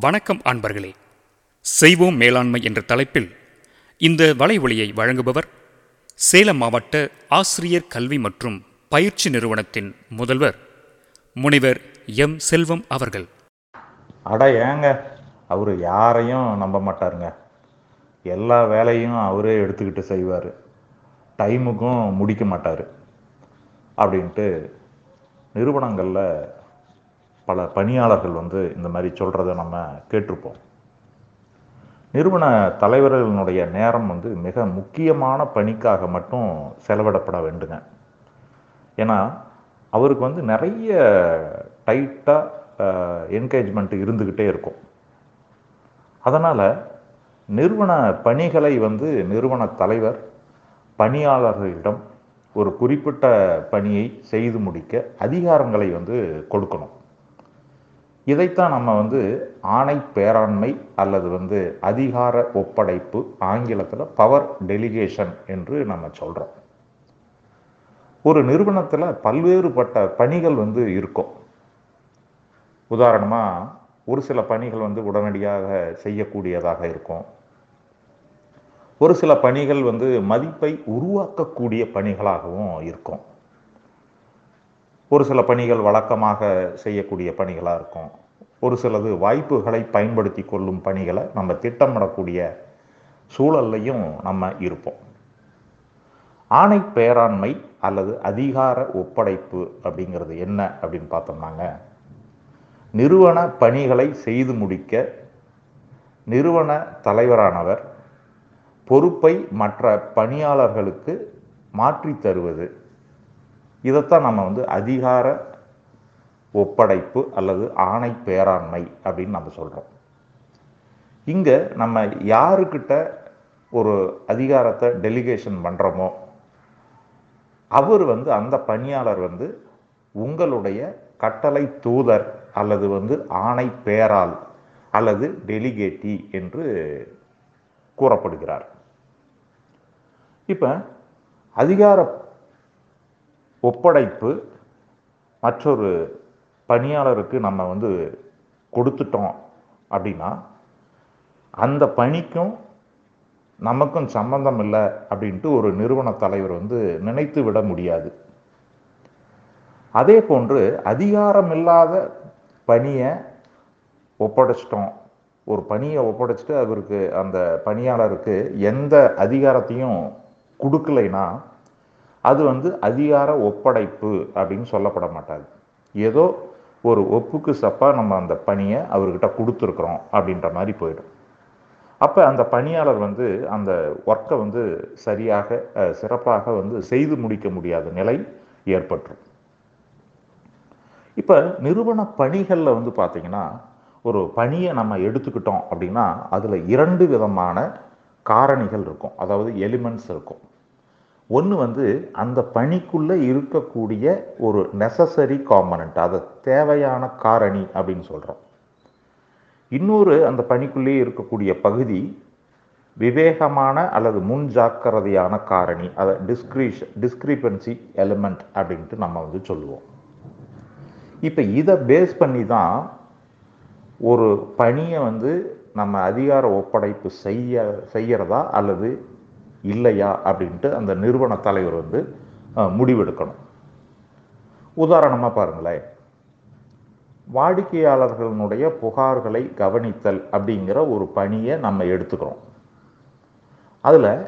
வணக்கம் அன்பர்களே. செய்வோம் மேலாண்மை என்ற தலைப்பில் இந்த வலைவொலியை வழங்குபவர் சேலம் மாவட்ட ஆசிரியர் கல்வி மற்றும் பயிற்சி நிறுவனத்தின் முதல்வர் முனைவர் எம். செல்வம் அவர்கள். அட ஏங்க அவர் யாரையும் நம்ப மாட்டாருங்க. எல்லா வேலையும் அவரே எடுத்துக்கிட்டு செய்வார். டைமுக்கும் முடிக்க மாட்டார். அப்படின்ட்டு நிறுவனங்களில் பல பணியாளர்கள் வந்து இந்த மாதிரி சொல்கிறத நம்ம கேட்டிருப்போம். நிறுவன தலைவர்களினுடைய நேரம் வந்து மிக முக்கியமான பணிக்காக மட்டும் செலவிடப்பட வேண்டுங்க. ஏன்னா அவருக்கு வந்து நிறைய டைட்டாக என்கேஜ்மெண்ட் இருந்துக்கிட்டே இருக்கும். அதனால் நிறுவன பணிகளை வந்து நிறுவன தலைவர் பணியாளர்களிடம் ஒரு குறிப்பிட்ட பணியை செய்து முடிக்க அதிகாரங்களை வந்து கொடுக்கணும். இதைத்தான் நம்ம வந்து ஆணை பேராண்மை அல்லது வந்து அதிகார ஒப்படைப்பு ஆங்கிலத்தில் பவர் டெலிகேஷன் என்று நம்ம சொல்கிறோம் ஒரு நிறுவனத்தில் பல்வேறுபட்ட பணிகள் வந்து இருக்கும். உதாரணமாக ஒரு சில பணிகள் வந்து உடனடியாக செய்யக்கூடியதாக இருக்கும். ஒரு சில பணிகள் வந்து மதிப்பை உருவாக்கக்கூடிய பணிகளாகவும் இருக்கும். ஒரு சில பணிகள் வழக்கமாக செய்யக்கூடிய பணிகளாக இருக்கும். ஒரு சிலது வாய்ப்புகளை பயன்படுத்தி கொள்ளும் பணிகளை நம்ம திட்டமிடக்கூடிய சூழல்லையும் நம்ம இருப்போம். ஆணை பேராண்மை அல்லது அதிகார ஒப்படைப்பு அப்படிங்கிறது என்ன அப்படின்னு பார்த்தோம்னாங்க. நிறுவன பணிகளை செய்து முடிக்க நிறுவன தலைவரானவர் பொறுப்பை மற்ற பணியாளர்களுக்கு மாற்றி தருவது இதைத்தான் நம்ம வந்து அதிகார ஒப்படைப்பு அல்லது ஆணை பேராண்மை அப்படின்னு நம்ம சொல்கிறோம் இங்கே நம்ம யாருக்கிட்ட ஒரு அதிகாரத்தை டெலிகேஷன் பண்ணுறோமோ அவர் வந்து அந்த பணியாளர் வந்து உங்களுடைய கட்டளை தூதர் அல்லது வந்து ஆணை பேரால் அல்லது டெலிகேட்டி என்று கூறப்படுகிறார். இப்போ அதிகார ஒப்படைப்பு மற்றொரு பணியாளருக்கு நம்ம வந்து கொடுத்துட்டோம் அப்படின்னா அந்த பணிக்கும் நமக்கும் சம்பந்தம் இல்லை அப்படின்ட்டு ஒரு நிறுவன தலைவர் வந்து நினைத்து விட முடியாது. அதே போன்று அதிகாரமில்லாத பணியை ஒப்படைச்சிட்டோம். ஒரு பணியை ஒப்படைச்சிட்டு அவருக்கு அந்த பணியாளருக்கு எந்த அதிகாரத்தையும் கொடுக்கலைன்னா அது வந்து அதிகார ஒப்படைப்பு அப்படின்னு சொல்லப்பட மாட்டாது ஏதோ ஒரு ஒப்புக்கு சப்பாக நம்ம அந்த பணியை அவர்கிட்ட கொடுத்துருக்குறோம் அப்படின்ற மாதிரி போயிடும். அப்போ அந்த பணியாளர் வந்து அந்த ஒர்க்கை வந்து சரியாக சிறப்பாக வந்து செய்து முடிக்க முடியாத நிலை ஏற்பட்டுரும். இப்போ நிறுவன பணிகளில் வந்து பார்த்திங்கன்னா ஒரு பணியை நம்ம எடுத்துக்கிட்டோம் அப்படின்னா அதில் இரண்டு விதமான காரணிகள் இருக்கும். அதாவது எலிமெண்ட்ஸ் இருக்கும். ஒன்று வந்து அந்த பணிக்குள்ளே இருக்கக்கூடிய ஒரு நெசசரி காம்பனண்ட் அதை தேவையான காரணி அப்படின்னு சொல்கிறோம் இன்னொரு அந்த பணிக்குள்ளே இருக்கக்கூடிய பகுதி விவேகமான அல்லது முன் ஜாக்கிரதையான காரணி அதை டிஸ்கிரிஷ் டிஸ்கிரிபன்சி எலிமெண்ட் அப்படின்ட்டு நம்ம வந்து சொல்லுவோம். இப்போ இதை பேஸ் பண்ணி தான் ஒரு பணியை வந்து நம்ம அதிகார ஒப்படைப்பு செய்ய செய்கிறதா அல்லது இல்லையா அப்படின்ட்டு அந்த நிறுவன தலைவர் வந்து முடிவெடுக்கணும். உதாரணமாக பாருங்களேன். வாடிக்கையாளர்களுடைய புகார்களை கவனித்தல் அப்படிங்கிற ஒரு பணியை நம்ம எடுத்துக்கிறோம். அதில்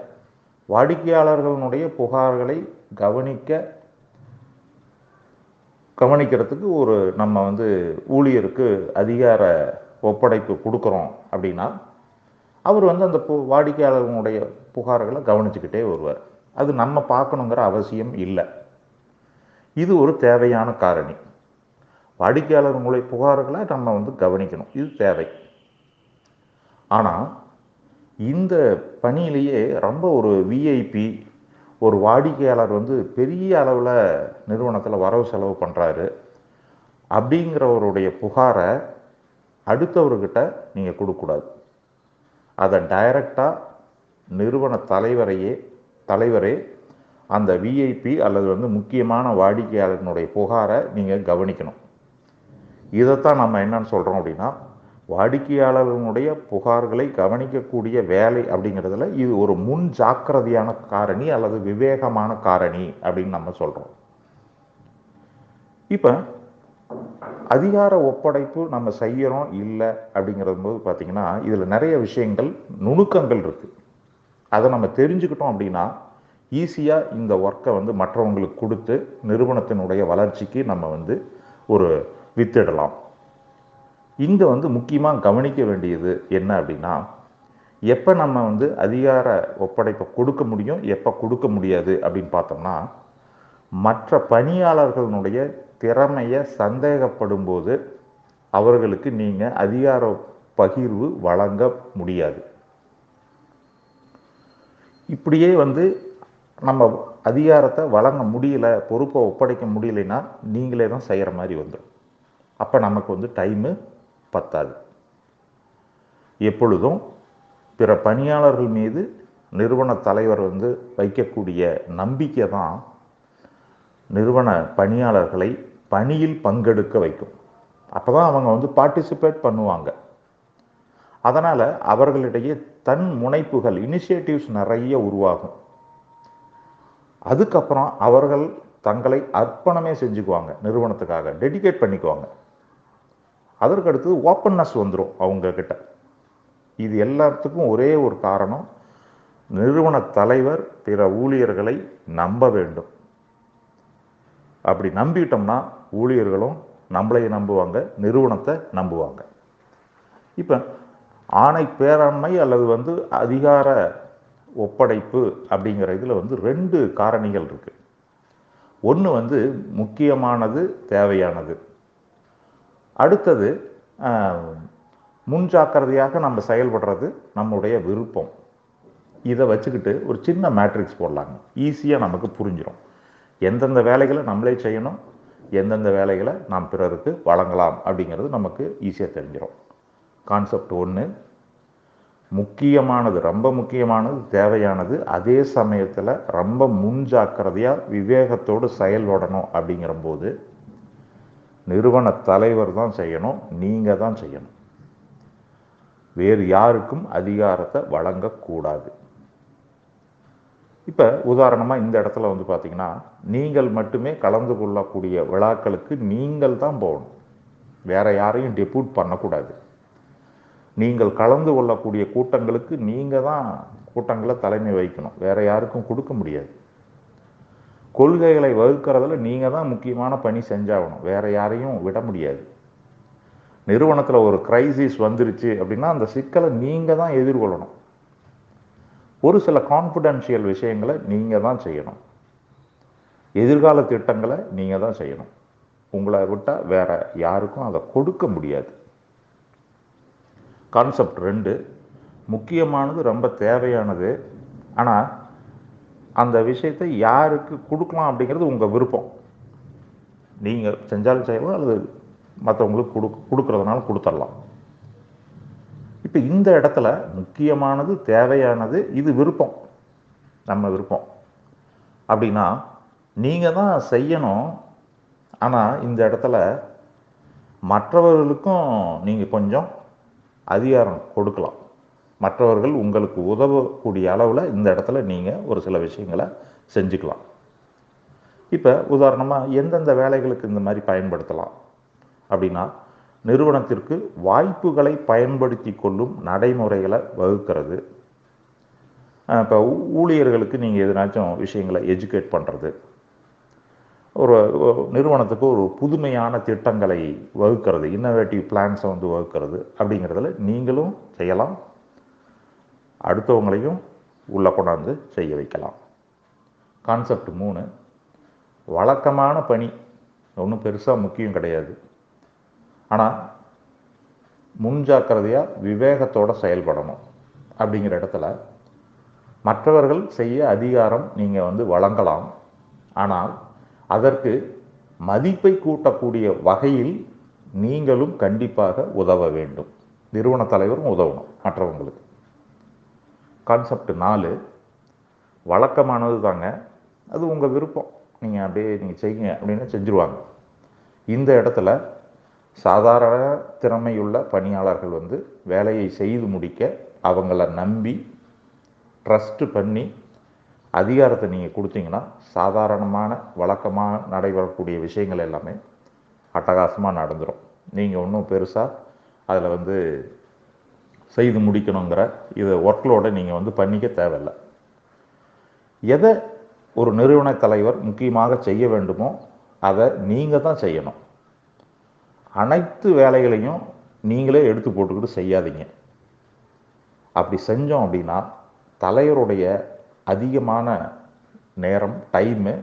வாடிக்கையாளர்களுடைய புகார்களை கவனிக்க கவனிக்கிறதுக்கு ஒரு நம்ம வந்து ஊழியருக்கு அதிகார ஒப்படைப்பு கொடுக்குறோம் அப்படின்னா அவர் வந்து அந்த பு வாடிக்கையாளர்களுடைய புகார்களை கவனிச்சுக்கிட்டே வருவார். அது நம்ம பார்க்கணுங்கிற அவசியம் இல்லை. இது ஒரு தேவையான காரணி. வாடிக்கையாளர்களுடைய புகார்களை நம்ம வந்து கவனிக்கணும். இது தேவை. ஆனால் இந்த பணியிலேயே ரொம்ப ஒரு விஐபி ஒரு வாடிக்கையாளர் வந்து பெரிய அளவில் நிறுவனத்தில் வரவு செலவு பண்ணுறாரு அப்படிங்கிறவருடைய புகாரை அடுத்தவர்கிட்ட நீங்கள் கொடுக்கக்கூடாது. அதை டைரக்டாக நிறுவன தலைவரையே தலைவரே அந்த விஐபி அல்லது வந்து முக்கியமான வாடிக்கையாளர்களுடைய புகாரை நீங்கள் கவனிக்கணும். இதைத்தான் நம்ம என்னன்னு சொல்கிறோம் அப்படின்னா வாடிக்கையாளர்களுடைய புகார்களை கவனிக்கக்கூடிய வேலை அப்படிங்கிறதுல இது ஒரு முன் ஜாக்கிரதையான காரணி அல்லது விவேகமான காரணி அப்படின்னு நம்ம சொல்கிறோம் இப்போ அதிகார ஒப்படைப்பு நம்ம செய்யறோம் இல்லை அப்படிங்கிறது போது பார்த்தீங்கன்னா இதில் நிறைய விஷயங்கள் நுணுக்கங்கள் இருக்கு. அதை நம்ம தெரிஞ்சுக்கிட்டோம் அப்படின்னா ஈஸியாக இந்த ஒர்க்கை வந்து மற்றவங்களுக்கு கொடுத்து நிறுவனத்தினுடைய வளர்ச்சிக்கு நம்ம வந்து ஒரு வித்திடலாம். இங்கே வந்து முக்கியமாக கவனிக்க வேண்டியது என்ன அப்படின்னா எப்போ நம்ம வந்து அதிகார ஒப்படைப்பை கொடுக்க முடியும் எப்போ கொடுக்க முடியாது அப்படின்னு பார்த்தோம்னா மற்ற பணியாளர்களுடைய திறமையை சந்தேகப்படும் போது அவர்களுக்கு நீங்கள் அதிகார பகிர்வு வழங்க முடியாது. இப்படியே வந்து நம்ம அதிகாரத்தை வழங்க முடியல பொறுப்பை ஒப்படைக்க முடியலைன்னா நீங்களே தான் செய்கிற மாதிரி வந்துடும் அப்போ நமக்கு வந்து டைமு பத்தாது. எப்பொழுதும் பிற பணியாளர்கள் மீது நிறுவன தலைவர் வந்து வைக்கக்கூடிய நம்பிக்கை தான் நிறுவன பணியாளர்களை பணியில் பங்கெடுக்க வைக்கும். அப்போ தான் அவங்க வந்து பார்ட்டிசிபேட் பண்ணுவாங்க. அதனால் அவர்களிடையே தன் முனைப்புகள் இனிஷியேட்டிவ்ஸ் நிறைய உருவாகும். அதுக்கப்புறம் அவர்கள் தங்களை அர்ப்பணமே செஞ்சுக்குவாங்க நிறுவனத்துக்காக டெடிகேட் பண்ணிக்குவாங்க. அதற்கு ஓப்பன்னஸ் வந்துடும் அவங்கக்கிட்ட இது எல்லாத்துக்கும் ஒரே ஒரு காரணம் நிறுவன தலைவர் பிற ஊழியர்களை நம்ப வேண்டும். அப்படி நம்பிட்டோம்னா ஊழியர்களும் நம்மளை நம்புவாங்க நிறுவனத்தை நம்புவாங்க. இப்போ ஆணை பேராண்மை அல்லது வந்து அதிகார ஒப்படைப்பு அப்படிங்கிற இதில் வந்து ரெண்டு காரணிகள் இருக்குது ஒன்று வந்து முக்கியமானது தேவையானது. அடுத்தது முன்ஜாக்கிரதையாக நம்ம செயல்படுறது நம்முடைய விருப்பம். இதை வச்சுக்கிட்டு ஒரு சின்ன மேட்ரிக்ஸ் போடலாங்க. ஈஸியாக நமக்கு புரிஞ்சிடும் எந்தெந்த வேலைகளை நம்மளே செய்யணும் எந்தெந்த வேலைகளை நாம் பிறருக்கு வழங்கலாம் அப்படிங்கிறது நமக்கு ஈஸியாக தெரிஞ்சிடும் கான்செப்ட் ஒன்று முக்கியமானது ரொம்ப முக்கியமானது தேவையானது அதே சமயத்தில் ரொம்ப முன்ஜாக்கிரதையாக விவேகத்தோடு செயல்படணும் அப்படிங்கிற போது நிறுவன தலைவர் தான் செய்யணும் நீங்கள் தான் செய்யணும். வேறு யாருக்கும் அதிகாரத்தை வழங்கக்கூடாது. இப்போ உதாரணமாக இந்த இடத்துல வந்து பார்த்தீங்கன்னா நீங்கள் மட்டுமே கலந்து கொள்ளக்கூடிய விழாக்களுக்கு நீங்கள் தான் போகணும். வேற யாரையும் டெப்யூட் பண்ணக்கூடாது. நீங்கள் கலந்து கொள்ளக்கூடிய கூட்டங்களுக்கு நீங்கள் தான் கூட்டங்களை தலைமை வைக்கணும் வேற யாருக்கும் கொடுக்க முடியாது. கொள்கைகளை வகுக்கிறதுல நீங்கள் தான் முக்கியமான பணி செஞ்சாகணும். வேற யாரையும் விட முடியாது. நிறுவனத்தில் ஒரு கிரைசிஸ் வந்துருச்சு அப்படின்னா அந்த சிக்கலை நீங்கள் தான் எதிர்கொள்ளணும். ஒரு சில கான்ஃபிடென்ஷியல் விஷயங்களை நீங்கள் தான் செய்யணும். எதிர்கால திட்டங்களை நீங்கள் தான் செய்யணும். உங்களை விட்டால் வேற யாருக்கும் அதை கொடுக்க முடியாது. கான்செப்ட் ரெண்டு முக்கியமானது ரொம்ப தேவையானது. ஆனால் அந்த விஷயத்தை யாருக்கு கொடுக்கலாம் அப்படிங்கிறது உங்கள் விருப்பம். நீங்கள் செஞ்சாலும் செய்யலாம் அல்லது மற்றவங்களுக்கு கொடு கொடுக்குறதுனால கொடுத்துடலாம். இப்போ இந்த இடத்துல முக்கியமானது தேவையானது இது விருப்பம். நம்ம விருப்பம். அப்படின்னா நீங்கள் தான் செய்யணும். ஆனால் இந்த இடத்துல மற்றவர்களுக்கும் நீங்கள் கொஞ்சம் அதிகாரம் கொடுக்கலாம். மற்றவர்கள் உங்களுக்கு உதவக்கூடிய அளவில் இந்த இடத்துல நீங்கள் ஒரு சில விஷயங்களை செஞ்சுக்கலாம். இப்போ உதாரணமாக எந்தெந்த வேலைகளுக்கு இந்த மாதிரி பயன்படுத்தலாம்? அப்படின்னா நிறுவனத்திற்கு வாய்ப்புகளை பயன்படுத்தி கொள்ளும் நடைமுறைகளை வகுக்கிறது. இப்போ ஊழியர்களுக்கு நீங்கள் எதனாச்சும் விஷயங்களை எஜுகேட் பண்ணுறது ஒரு நிறுவனத்துக்கு ஒரு புதுமையான திட்டங்களை வகுக்கிறது. இன்னோவேட்டிவ் பிளான்ஸை வந்து வகுக்கிறது. அப்படிங்கிறதுல நீங்களும் செய்யலாம். அடுத்தவங்களையும் உள்ளே கொண்டாந்து செய்ய வைக்கலாம். கான்செப்ட் மூணு. வழக்கமான பணி. ஒன்றும் பெருசாக முக்கியம் கிடையாது. ஆனால் முன்ஜாக்கிரதையாக விவேகத்தோடு செயல்படணும் அப்படிங்கிற இடத்துல மற்றவர்கள் செய்ய அதிகாரம் நீங்கள் வந்து வழங்கலாம். ஆனால் அதற்கு மதிப்பை கூட்டக்கூடிய வகையில் நீங்களும் கண்டிப்பாக உதவ வேண்டும். நிறுவன தலைவரும் உதவணும் மற்றவங்களுக்கு. கான்செப்ட் நாலு வழக்கமானது தாங்க. அது உங்கள் விருப்பம். நீங்கள் அப்படியே நீங்கள் செய்யுங்க அப்படின்னு செஞ்சுருவாங்க. இந்த இடத்துல சாதாரண திறமையுள்ள பணியாளர்கள் வந்து வேலையை செய்து முடிக்க அவங்கள நம்பி ட்ரஸ்ட்டு பண்ணி அதிகாரத்தை நீங்கள் கொடுத்தீங்கன்னா சாதாரணமான வழக்கமாக நடைபெறக்கூடிய விஷயங்கள் எல்லாமே அட்டகாசமாக நடந்துடும் நீங்கள் ஒன்றும் பெருசாக அதில் வந்து செய்து முடிக்கணுங்கிற இதை ஒர்க்லோட நீங்கள் வந்து பண்ணிக்க தேவையில்லை. எதை ஒரு நிறுவன தலைவர் முக்கியமாக செய்ய வேண்டுமோ அதை நீங்கள் தான் செய்யணும். அனைத்து வேலைகளையும் நீங்களே எடுத்து போட்டுக்கிட்டு செய்யாதீங்க. அப்படி செஞ்சோம் அப்படின்னா தலைவருடைய அதிகமான நேரம் டைமு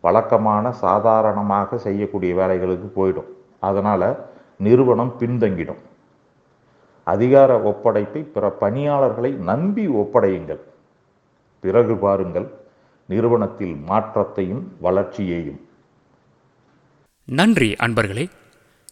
வழக்கமான சாதாரணமாக செய்யக்கூடிய வேலைகளுக்கு போயிடும். அதனால் நிறுவனம் பின்தங்கிடும். அதிகார ஒப்படைப்பை பிற பணியாளர்களை நம்பி ஒப்படையுங்கள். பிறகு பாருங்கள் நிறுவனத்தில் மாற்றத்தையும் வளர்ச்சியையும். நன்றி அன்பர்களே.